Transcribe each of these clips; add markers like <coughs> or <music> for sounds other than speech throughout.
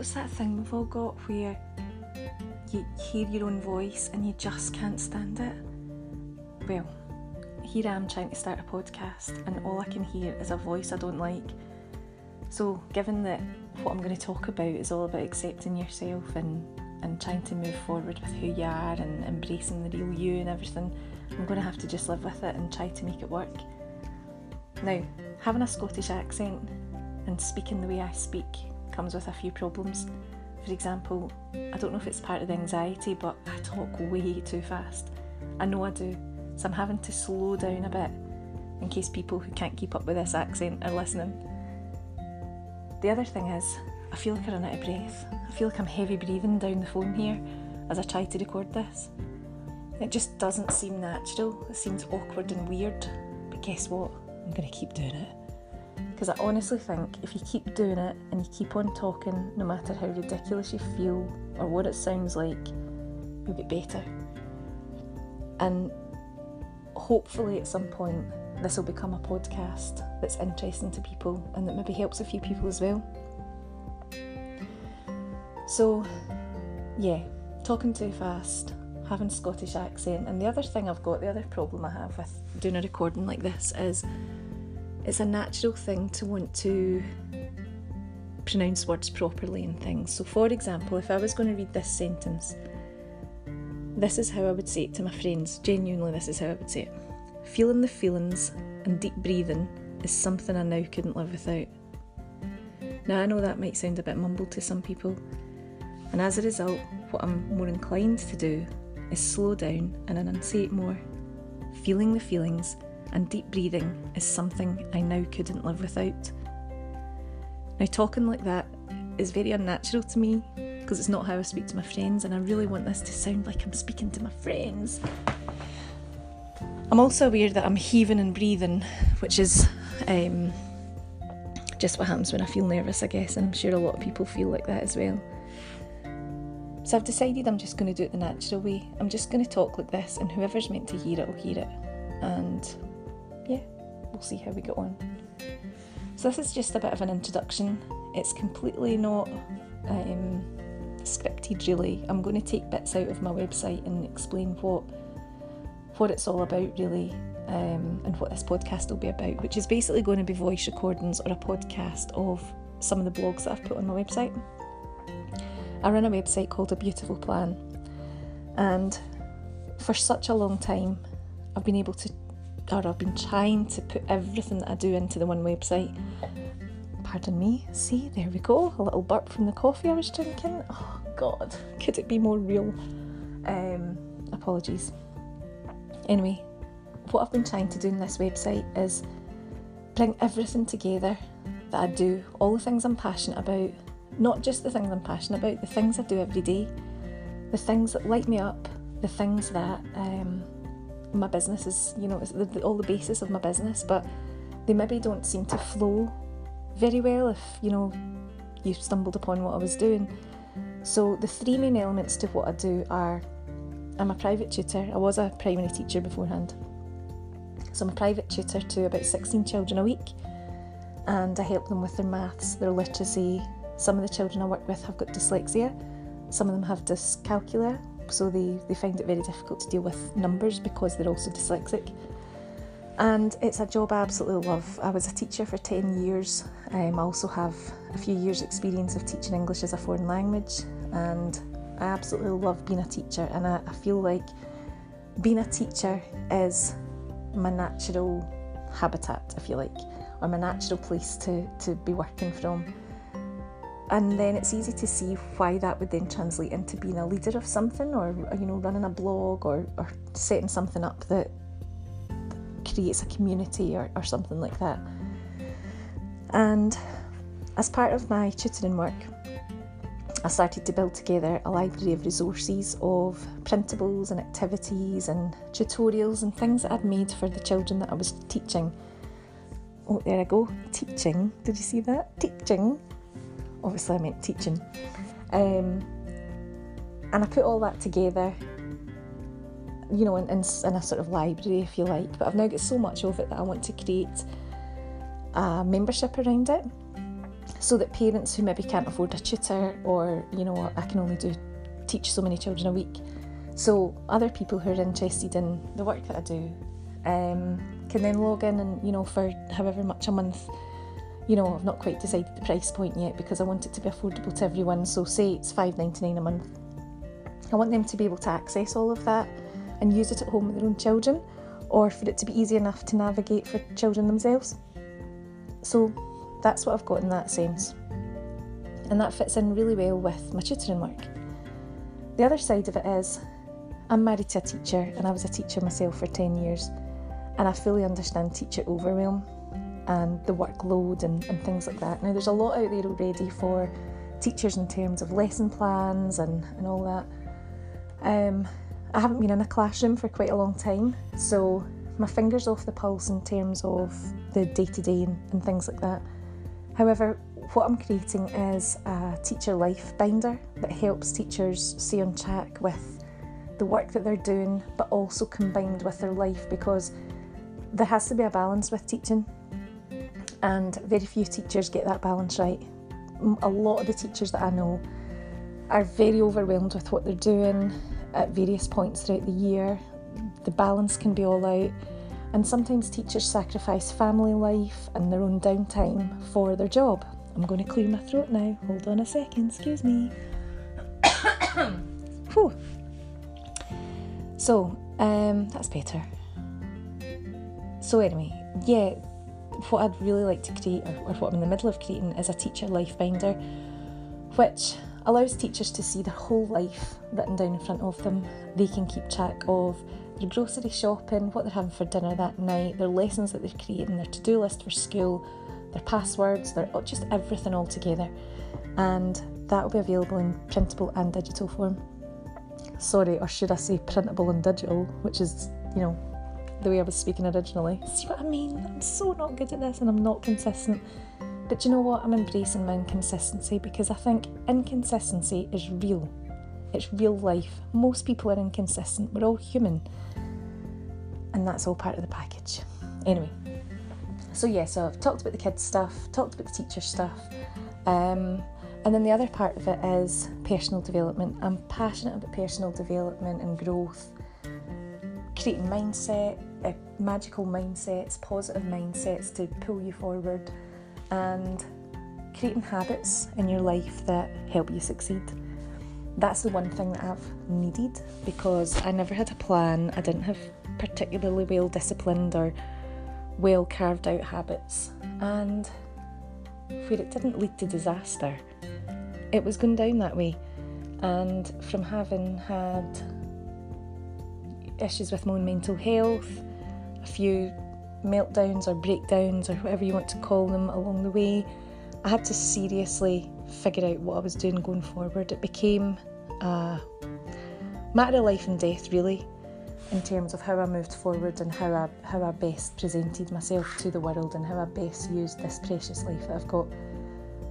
what's that thing we've all got where you hear your own voice and you just can't stand it? Well, here I am trying to start a podcast, and all I can hear is a voice I don't like. So, given that what I'm going to talk about is all about accepting yourself and, and trying to move forward with who you are and embracing the real you and everything, I'm going to have to just live with it and try to make it work. Now, having a Scottish accent and speaking the way I speak comes with a few problems. For example, I don't know if it's part of the anxiety, but I talk way too fast. I know I do, so I'm having to slow down a bit in case people who can't keep up with this accent are listening. The other thing is, I feel like I run out of breath. I feel like I'm heavy breathing down the phone here as I try to record this. It just doesn't seem natural, it seems awkward and weird, but guess what? I'm going to keep doing it. Because I honestly think if you keep doing it and you keep on talking, no matter how ridiculous you feel or what it sounds like, you'll get better. And hopefully at some point, this will become a podcast that's interesting to people and that maybe helps a few people as well. So, yeah, talking too fast, having Scottish accent, and the other thing I've got, the other problem I have with doing a recording like this is it's a natural thing to want to pronounce words properly and things. So, for example, if I was going to read this sentence, this is how I would say it to my friends. Genuinely, this is how I would say it. Feeling the feelings and deep breathing is something I now couldn't live without. Now, I know that might sound a bit mumbled to some people, and as a result, what I'm more inclined to do is slow down and enunciate more. Feeling the feelings and deep breathing is something I now couldn't live without. Now, talking like that is very unnatural to me because it's not how I speak to my friends, and I really want this to sound like I'm speaking to my friends. I'm also aware that I'm heaving and breathing, which is um, just what happens when I feel nervous, I guess, and I'm sure a lot of people feel like that as well. So I've decided I'm just going to do it the natural way. I'm just going to talk like this, and whoever's meant to hear it will hear it. And yeah, we'll see how we get on. So this is just a bit of an introduction. It's completely not um, scripted, really. I'm going to take bits out of my website and explain what what it's all about, really, um, and what this podcast will be about, which is basically going to be voice recordings or a podcast of some of the blogs that I've put on my website. I run a website called A Beautiful Plan, and for such a long time, I've been able to, or I've been trying to put everything that I do into the one website. Pardon me. See, there we go. A little burp from the coffee I was drinking. Oh God, could it be more real? Um, apologies. Anyway, what I've been trying to do in this website is bring everything together that I do, all the things I'm passionate about, not just the things I'm passionate about, the things I do every day, the things that light me up, the things that um, my business is, you know, the, the, all the basis of my business, but they maybe don't seem to flow very well if, you know, you stumbled upon what I was doing. So the three main elements to what I do are I'm a private tutor. I was a primary teacher beforehand. So I'm a private tutor to about 16 children a week and I help them with their maths, their literacy. Some of the children I work with have got dyslexia, some of them have dyscalculia, so they, they find it very difficult to deal with numbers because they're also dyslexic. And it's a job I absolutely love. I was a teacher for 10 years. Um, I also have a few years' experience of teaching English as a foreign language, and I absolutely love being a teacher, and I, I feel like being a teacher is my natural habitat, if you like, or my natural place to, to be working from. And then it's easy to see why that would then translate into being a leader of something, or you know, running a blog, or, or setting something up that creates a community, or, or something like that. And as part of my tutoring work, I started to build together a library of resources of printables and activities and tutorials and things that I'd made for the children that I was teaching. Oh, there I go, teaching. Did you see that? Teaching. Obviously, I meant teaching. Um, and I put all that together, you know, in, in, in a sort of library, if you like. But I've now got so much of it that I want to create a membership around it. so that parents who maybe can't afford a tutor or, you know, I can only do teach so many children a week. So other people who are interested in the work that I do um, can then log in and, you know, for however much a month, you know, I've not quite decided the price point yet because I want it to be affordable to everyone. So say it's five ninety nine a month. I want them to be able to access all of that and use it at home with their own children, or for it to be easy enough to navigate for children themselves. So that's what I've got in that sense. And that fits in really well with my tutoring work. The other side of it is I'm married to a teacher and I was a teacher myself for 10 years and I fully understand teacher overwhelm and the workload and, and things like that. Now, there's a lot out there already for teachers in terms of lesson plans and, and all that. Um, I haven't been in a classroom for quite a long time, so my fingers off the pulse in terms of the day to day and things like that. However, what I'm creating is a teacher life binder that helps teachers stay on track with the work that they're doing, but also combined with their life because there has to be a balance with teaching, and very few teachers get that balance right. A lot of the teachers that I know are very overwhelmed with what they're doing at various points throughout the year. The balance can be all out, and sometimes teachers sacrifice family life and their own downtime for their job. I'm going to clear my throat now. Hold on a second, excuse me. <coughs> Whew. So, um, that's better. So, anyway, yeah, what I'd really like to create, or, or what I'm in the middle of creating, is a teacher life binder, which allows teachers to see their whole life written down in front of them. They can keep track of their grocery shopping, what they're having for dinner that night, their lessons that they're creating, their to do list for school, their passwords, their oh, just everything all together. And that will be available in printable and digital form. Sorry, or should I say printable and digital, which is, you know, the way I was speaking originally. See what I mean? I'm so not good at this and I'm not consistent. But you know what? I'm embracing my inconsistency because I think inconsistency is real. It's real life. Most people are inconsistent. We're all human. And that's all part of the package. Anyway, so yeah, so I've talked about the kids stuff, talked about the teacher stuff. Um, and then the other part of it is personal development. I'm passionate about personal development and growth, creating mindset, magical mindsets, positive mindsets to pull you forward, and creating habits in your life that help you succeed. That's the one thing that I've needed because I never had a plan, I didn't have particularly well disciplined or well carved out habits, and where it didn't lead to disaster, it was going down that way. And from having had issues with my own mental health, a few meltdowns or breakdowns or whatever you want to call them along the way, I had to seriously figure out what I was doing going forward. It became a matter of life and death, really, in terms of how I moved forward and how I how I best presented myself to the world and how I best used this precious life that I've got.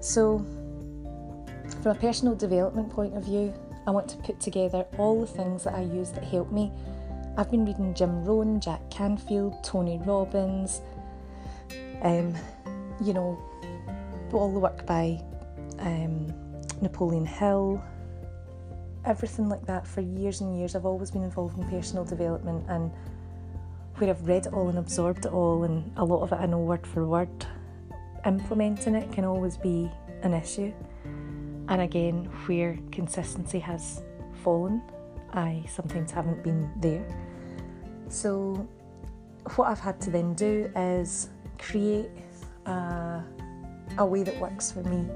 So, from a personal development point of view, I want to put together all the things that I use that help me I've been reading Jim Rohn, Jack Canfield, Tony Robbins, um, you know, all the work by um, Napoleon Hill, everything like that for years and years. I've always been involved in personal development and where I've read it all and absorbed it all, and a lot of it I know word for word, implementing it can always be an issue. And again, where consistency has fallen I sometimes haven't been there. So, what I've had to then do is create a, a way that works for me,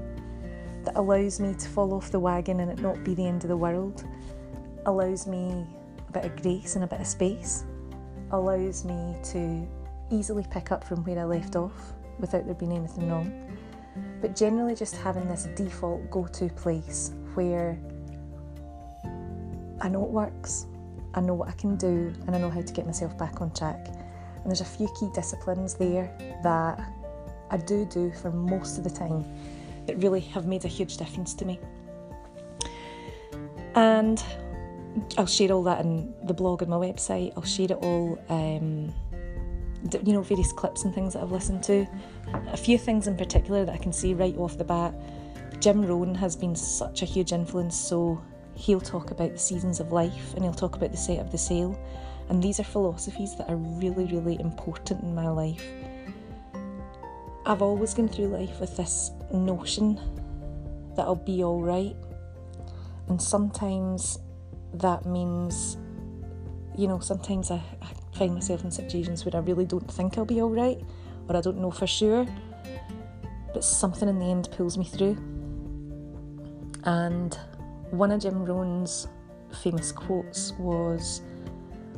that allows me to fall off the wagon and it not be the end of the world, allows me a bit of grace and a bit of space, allows me to easily pick up from where I left off without there being anything wrong. But generally, just having this default go to place where I know it works, I know what I can do, and I know how to get myself back on track. And there's a few key disciplines there that I do do for most of the time that really have made a huge difference to me. And I'll share all that in the blog and my website. I'll share it all um, you know, various clips and things that I've listened to. A few things in particular that I can see right off the bat. Jim Rohn has been such a huge influence, so he'll talk about the seasons of life and he'll talk about the set of the sail. And these are philosophies that are really, really important in my life. I've always gone through life with this notion that I'll be alright. And sometimes that means, you know, sometimes I, I find myself in situations where I really don't think I'll be alright or I don't know for sure. But something in the end pulls me through. And one of Jim Rohn's famous quotes was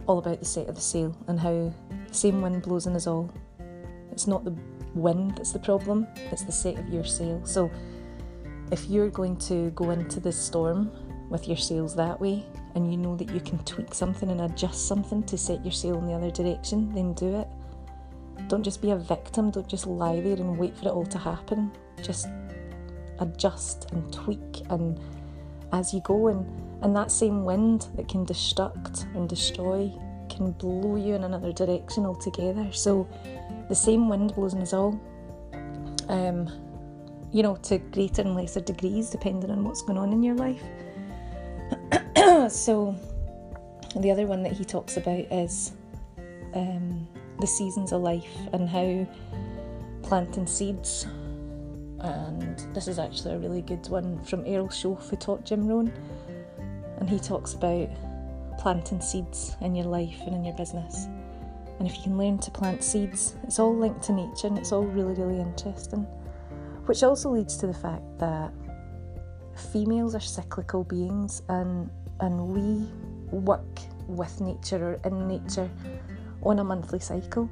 all about the set of the sail and how the same wind blows in us all. It's not the wind that's the problem, it's the set of your sail. So if you're going to go into the storm with your sails that way and you know that you can tweak something and adjust something to set your sail in the other direction, then do it. Don't just be a victim, don't just lie there and wait for it all to happen. Just adjust and tweak and as you go and and that same wind that can destruct and destroy can blow you in another direction altogether. So the same wind blows in us all. Um, you know, to greater and lesser degrees, depending on what's going on in your life. <coughs> so, the other one that he talks about is um, the seasons of life and how planting seeds. And this is actually a really good one from Earl Shoaff, who taught Jim Rohn. And he talks about planting seeds in your life and in your business. And if you can learn to plant seeds, it's all linked to nature and it's all really, really interesting. Which also leads to the fact that females are cyclical beings and and we work with nature or in nature on a monthly cycle.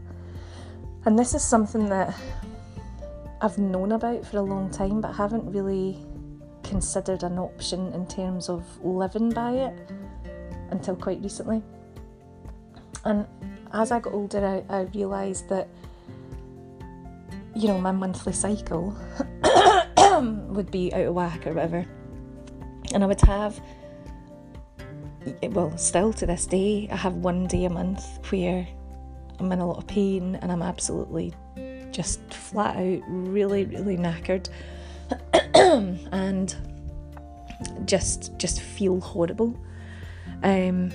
And this is something that I've known about for a long time but haven't really considered an option in terms of living by it until quite recently. And as I got older, I, I realised that you know, my monthly cycle <coughs> would be out of whack or whatever. And I would have, well, still to this day, I have one day a month where I'm in a lot of pain and I'm absolutely just flat out really, really knackered <clears throat> and just just feel horrible. Um,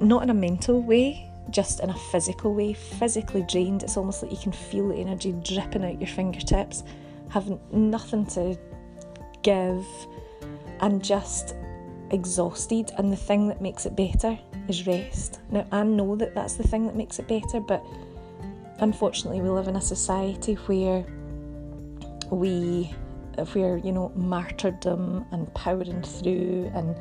not in a mental way, just in a physical way, physically drained. It's almost like you can feel the energy dripping out your fingertips, having nothing to give, and just exhausted. And the thing that makes it better is rest. Now, I know that that's the thing that makes it better, but unfortunately, we live in a society where we, where, you know, martyrdom and powering through and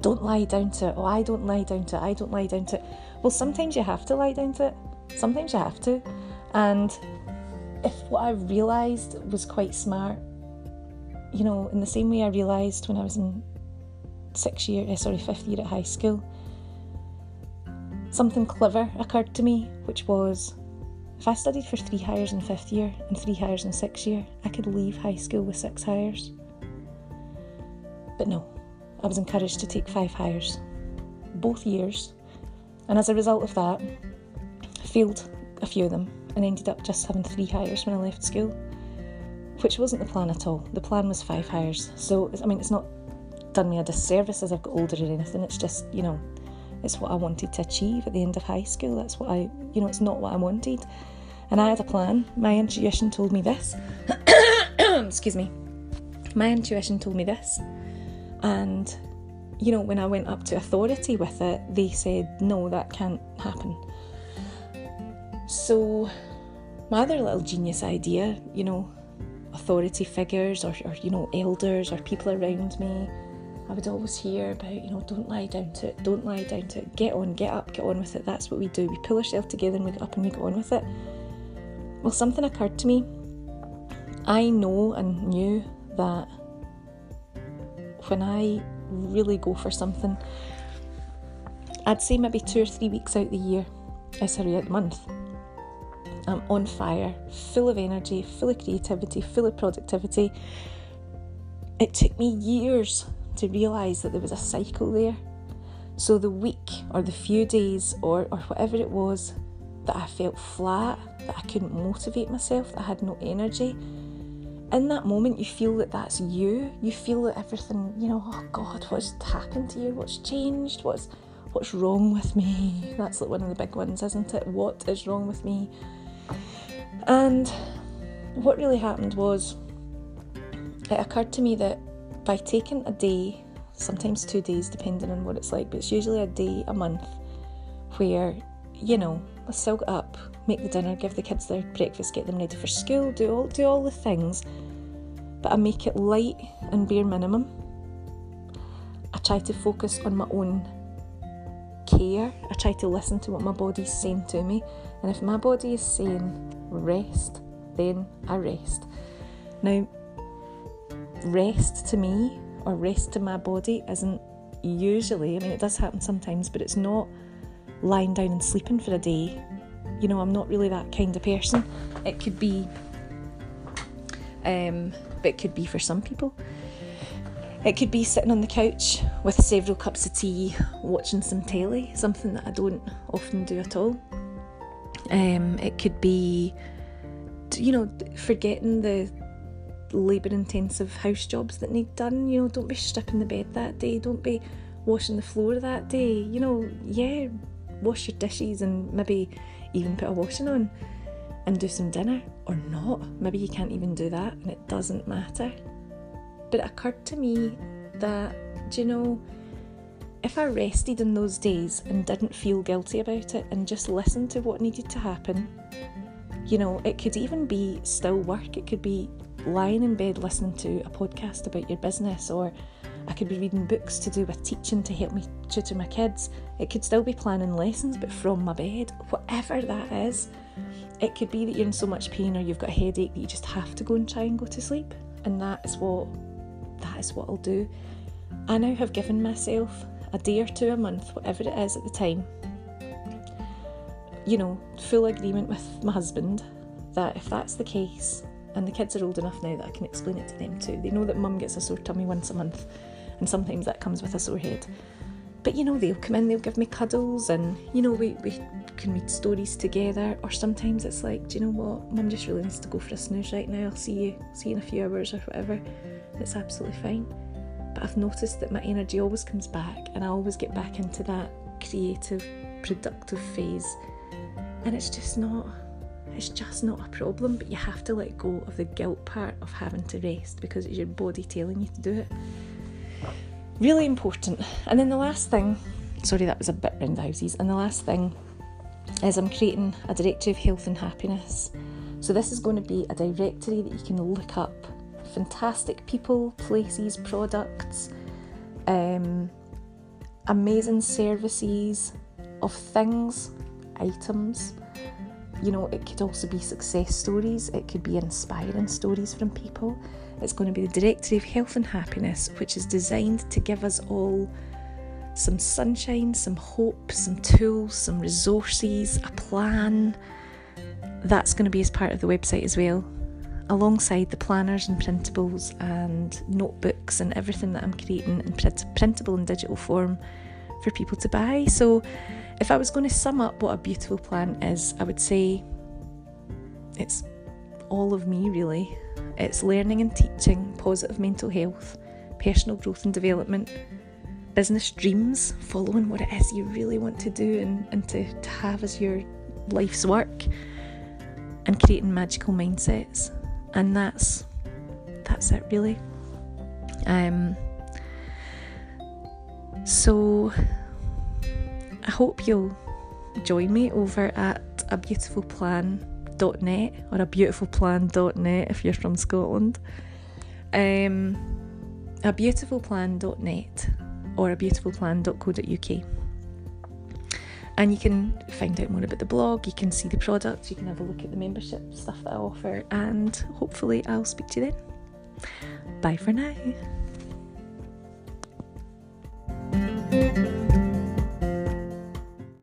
don't lie down to it. Oh, I don't lie down to it. I don't lie down to it. Well, sometimes you have to lie down to it. Sometimes you have to. And if what I realised was quite smart, you know, in the same way I realised when I was in sixth year, uh, sorry, fifth year at high school, something clever occurred to me, which was if I studied for three Highers in fifth year and three Highers in sixth year, I could leave high school with six Highers. But no, I was encouraged to take five Highers, both years, and as a result of that, I failed a few of them and ended up just having three Highers when I left school, which wasn't the plan at all. The plan was five Highers, So, I mean, it's not done me a disservice as I've got older or anything, it's just, you know, it's what I wanted to achieve at the end of high school. That's what I, you know, it's not what I wanted. And I had a plan. My intuition told me this. <coughs> Excuse me. My intuition told me this. And you know, when I went up to authority with it, they said, no, that can't happen. So, my other little genius idea, you know, authority figures or, or, you know, elders or people around me, I would always hear about, you know, don't lie down to it, don't lie down to it, get on, get up, get on with it. That's what we do. We pull ourselves together and we get up and we go on with it. Well, something occurred to me. I know and knew that when I really go for something, I'd say maybe two or three weeks out the year, uh, sorry, out the month, I'm on fire, full of energy, full of creativity, full of productivity. It took me years to realise that there was a cycle there. So the week or the few days or, or whatever it was that I felt flat, that I couldn't motivate myself, that I had no energy. In that moment, you feel that that's you. You feel that everything, you know, oh God, what's happened to you? What's changed? What's what's wrong with me? That's like one of the big ones, isn't it? What is wrong with me? And what really happened was it occurred to me that by taking a day, sometimes two days, depending on what it's like, but it's usually a day a month where, you know, I still get up, make the dinner, give the kids their breakfast, get them ready for school, do all do all the things, but I make it light and bare minimum. I try to focus on my own care. I try to listen to what my body's saying to me. And if my body is saying rest, then I rest. Now, rest to me or rest to my body isn't usually, I mean, it does happen sometimes, but it's not lying down and sleeping for a day. You know, I'm not really that kind of person. It could be, um, but it could be for some people. It could be sitting on the couch with several cups of tea, watching some telly, something that I don't often do at all. Um, it could be, you know, forgetting the labour intensive house jobs that need done. You know, don't be stripping the bed that day, don't be washing the floor that day. You know, yeah, wash your dishes and maybe even put a washing on and do some dinner or not. Maybe you can't even do that and it doesn't matter. But it occurred to me that, you know, if I rested in those days and didn't feel guilty about it and just listened to what needed to happen, you know, it could even be still work. It could be lying in bed listening to a podcast about your business, or I could be reading books to do with teaching to help me tutor my kids. It could still be planning lessons, but from my bed. Whatever that is, it could be that you're in so much pain or you've got a headache that you just have to go and try and go to sleep. And that is what that is what I'll do. I now have given myself a day or two a month, whatever it is at the time. You know, full agreement with my husband that if that's the case, and the kids are old enough now that I can explain it to them too. They know that mum gets a sore tummy once a month, and sometimes that comes with a sore head. But you know, they'll come in, they'll give me cuddles, and you know, we, we can read stories together. Or sometimes it's like, do you know what, mum just really needs to go for a snooze right now. I'll see you, see you in a few hours or whatever. It's absolutely fine. But I've noticed that my energy always comes back, and I always get back into that creative, productive phase, and it's just not it's just not a problem, but you have to let go of the guilt part of having to rest because it's your body telling you to do it. Really important. And then the last thing, sorry, that was a bit round the houses, and the last thing is I'm creating a directory of health and happiness. So this is going to be a directory that you can look up fantastic people, places, products, um, amazing services of things, items you know, it could also be success stories, it could be inspiring stories from people. It's going to be the Directory of Health and Happiness, which is designed to give us all some sunshine, some hope, some tools, some resources, a plan. That's going to be as part of the website as well, alongside the planners and printables and notebooks and everything that I'm creating in print- printable and digital form for people to buy. So, if I was going to sum up what a beautiful plan is, I would say it's all of me really. It's learning and teaching, positive mental health, personal growth and development, business dreams, following what it is you really want to do and, and to, to have as your life's work, and creating magical mindsets. And that's that's it really. Um so I hope you'll join me over at a beautifulplan.net or a beautifulplan.net if you're from Scotland. Um, a beautifulplan.net or a beautifulplan.co.uk. And you can find out more about the blog, you can see the products, you can have a look at the membership stuff that I offer, and hopefully I'll speak to you then. Bye for now.